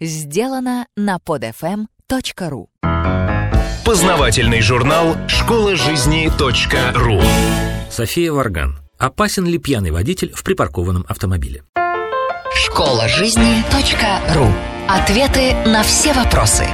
Сделано на podfm.ru Познавательный журнал «Школа жизни .ру» София Варган. Опасен ли пьяный водитель в припаркованном автомобиле? Школа жизни .ру Ответы на все вопросы.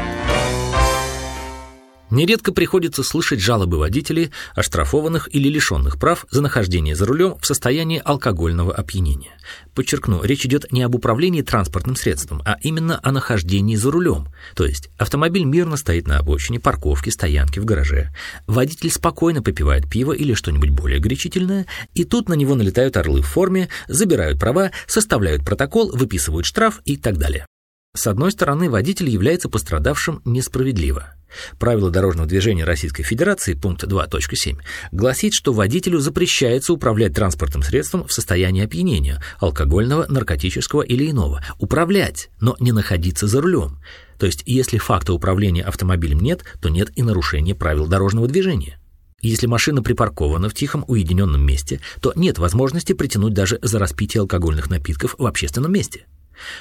Нередко приходится слышать жалобы водителей, оштрафованных или лишенных прав за нахождение за рулем в состоянии алкогольного опьянения. Подчеркну, речь идет не об управлении транспортным средством, а именно о нахождении за рулем. То есть автомобиль мирно стоит на обочине, парковке, стоянке, в гараже. Водитель спокойно попивает пиво или что-нибудь более горячительное, и тут на него налетают орлы в форме, забирают права, составляют протокол, выписывают штраф и так далее. С одной стороны, водитель является пострадавшим несправедливо – Правило дорожного движения Российской Федерации, пункт 2.7, гласит, что водителю запрещается управлять транспортным средством в состоянии опьянения, алкогольного, наркотического или иного. Управлять, но не находиться за рулем. То есть, если факта управления автомобилем нет, то нет и нарушения правил дорожного движения. Если машина припаркована в тихом уединенном месте, то нет возможности притянуть даже за распитие алкогольных напитков в общественном месте.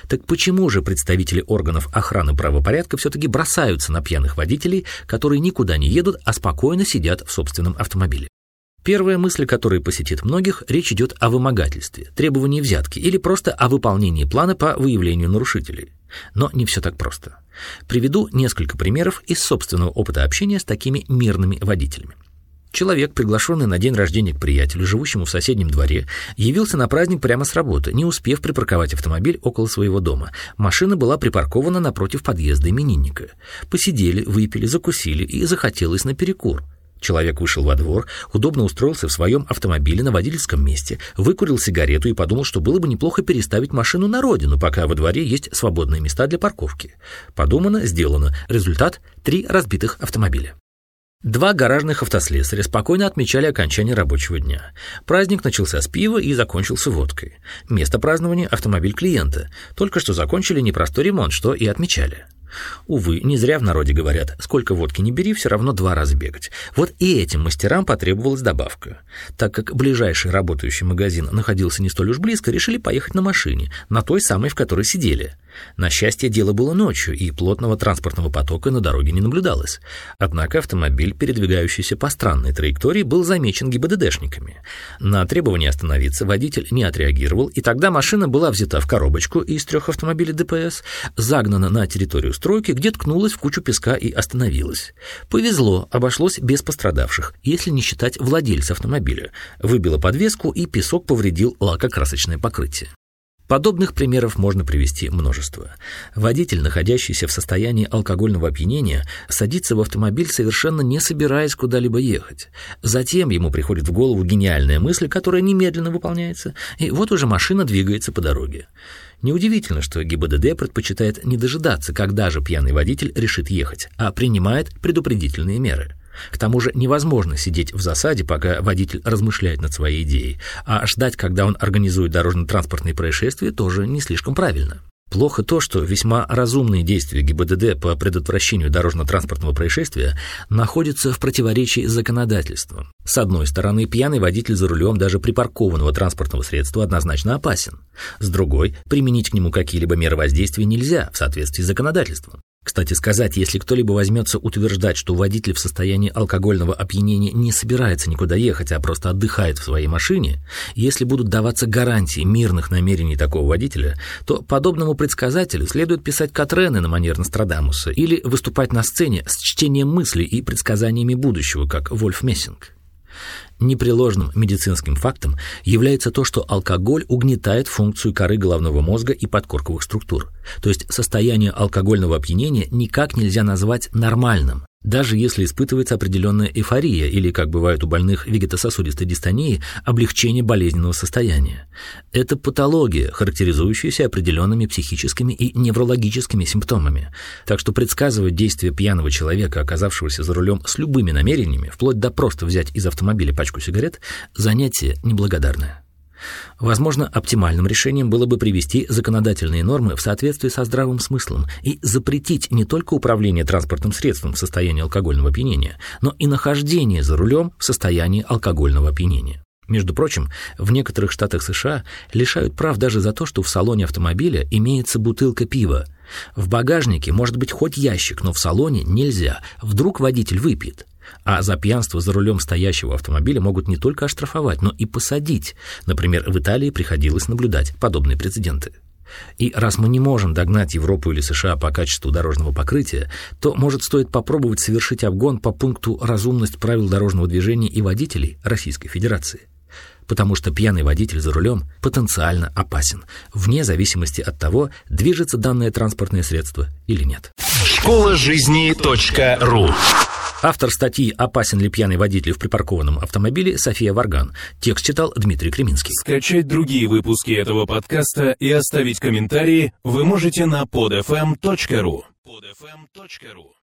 Так почему же представители органов охраны правопорядка все-таки бросаются на пьяных водителей, которые никуда не едут, а спокойно сидят в собственном автомобиле? Первая мысль, которая посетит многих, речь идет о вымогательстве, требовании взятки или просто о выполнении плана по выявлению нарушителей. Но не все так просто. Приведу несколько примеров из собственного опыта общения с такими мирными водителями. Человек, приглашенный на день рождения к приятелю, живущему в соседнем дворе, явился на праздник прямо с работы, не успев припарковать автомобиль около своего дома. Машина была припаркована напротив подъезда именинника. Посидели, выпили, закусили и захотелось на перекур. Человек вышел во двор, удобно устроился в своем автомобиле на водительском месте, выкурил сигарету и подумал, что было бы неплохо переставить машину на родину, пока во дворе есть свободные места для парковки. Подумано, сделано. Результат – три разбитых автомобиля. Два гаражных автослесаря спокойно отмечали окончание рабочего дня. Праздник начался с пива и закончился водкой. Место празднования – автомобиль клиента. Только что закончили непростой ремонт, что и отмечали. Увы, не зря в народе говорят, сколько водки не бери, все равно два раза бегать. Вот и этим мастерам потребовалась добавка. Так как ближайший работающий магазин находился не столь уж близко, решили поехать на машине, на той самой, в которой сидели – на счастье, дело было ночью, и плотного транспортного потока на дороге не наблюдалось. Однако автомобиль, передвигающийся по странной траектории, был замечен ГИБДДшниками. На требование остановиться водитель не отреагировал, и тогда машина была взята в коробочку из трех автомобилей ДПС, загнана на территорию стройки, где ткнулась в кучу песка и остановилась. Повезло, обошлось без пострадавших, если не считать владельца автомобиля. Выбило подвеску, и песок повредил лакокрасочное покрытие. Подобных примеров можно привести множество. Водитель, находящийся в состоянии алкогольного опьянения, садится в автомобиль, совершенно не собираясь куда-либо ехать. Затем ему приходит в голову гениальная мысль, которая немедленно выполняется, и вот уже машина двигается по дороге. Неудивительно, что ГИБДД предпочитает не дожидаться, когда же пьяный водитель решит ехать, а принимает предупредительные меры. К тому же невозможно сидеть в засаде, пока водитель размышляет над своей идеей, а ждать, когда он организует дорожно-транспортные происшествия, тоже не слишком правильно. Плохо то, что весьма разумные действия ГИБДД по предотвращению дорожно-транспортного происшествия находятся в противоречии с законодательством. С одной стороны, пьяный водитель за рулем даже припаркованного транспортного средства однозначно опасен. С другой, применить к нему какие-либо меры воздействия нельзя в соответствии с законодательством. Кстати сказать, если кто-либо возьмется утверждать, что водитель в состоянии алкогольного опьянения не собирается никуда ехать, а просто отдыхает в своей машине, если будут даваться гарантии мирных намерений такого водителя, то подобному предсказателю следует писать Катрены на манер Нострадамуса или выступать на сцене с чтением мыслей и предсказаниями будущего, как Вольф Мессинг. Непреложным медицинским фактом является то, что алкоголь угнетает функцию коры головного мозга и подкорковых структур. То есть состояние алкогольного опьянения никак нельзя назвать нормальным даже если испытывается определенная эйфория или, как бывает у больных вегетососудистой дистонии, облегчение болезненного состояния. Это патология, характеризующаяся определенными психическими и неврологическими симптомами. Так что предсказывать действия пьяного человека, оказавшегося за рулем с любыми намерениями, вплоть до просто взять из автомобиля пачку сигарет, занятие неблагодарное. Возможно, оптимальным решением было бы привести законодательные нормы в соответствии со здравым смыслом и запретить не только управление транспортным средством в состоянии алкогольного опьянения, но и нахождение за рулем в состоянии алкогольного опьянения. Между прочим, в некоторых штатах США лишают прав даже за то, что в салоне автомобиля имеется бутылка пива. В багажнике может быть хоть ящик, но в салоне нельзя. Вдруг водитель выпьет. А за пьянство за рулем стоящего автомобиля могут не только оштрафовать, но и посадить. Например, в Италии приходилось наблюдать подобные прецеденты. И раз мы не можем догнать Европу или США по качеству дорожного покрытия, то, может, стоит попробовать совершить обгон по пункту «разумность правил дорожного движения и водителей Российской Федерации» потому что пьяный водитель за рулем потенциально опасен, вне зависимости от того, движется данное транспортное средство или нет. Школа жизни .ру Автор статьи «Опасен ли пьяный водитель в припаркованном автомобиле» София Варган. Текст читал Дмитрий Креминский. Скачать другие выпуски этого подкаста и оставить комментарии вы можете на podfm.ru. podfm.ru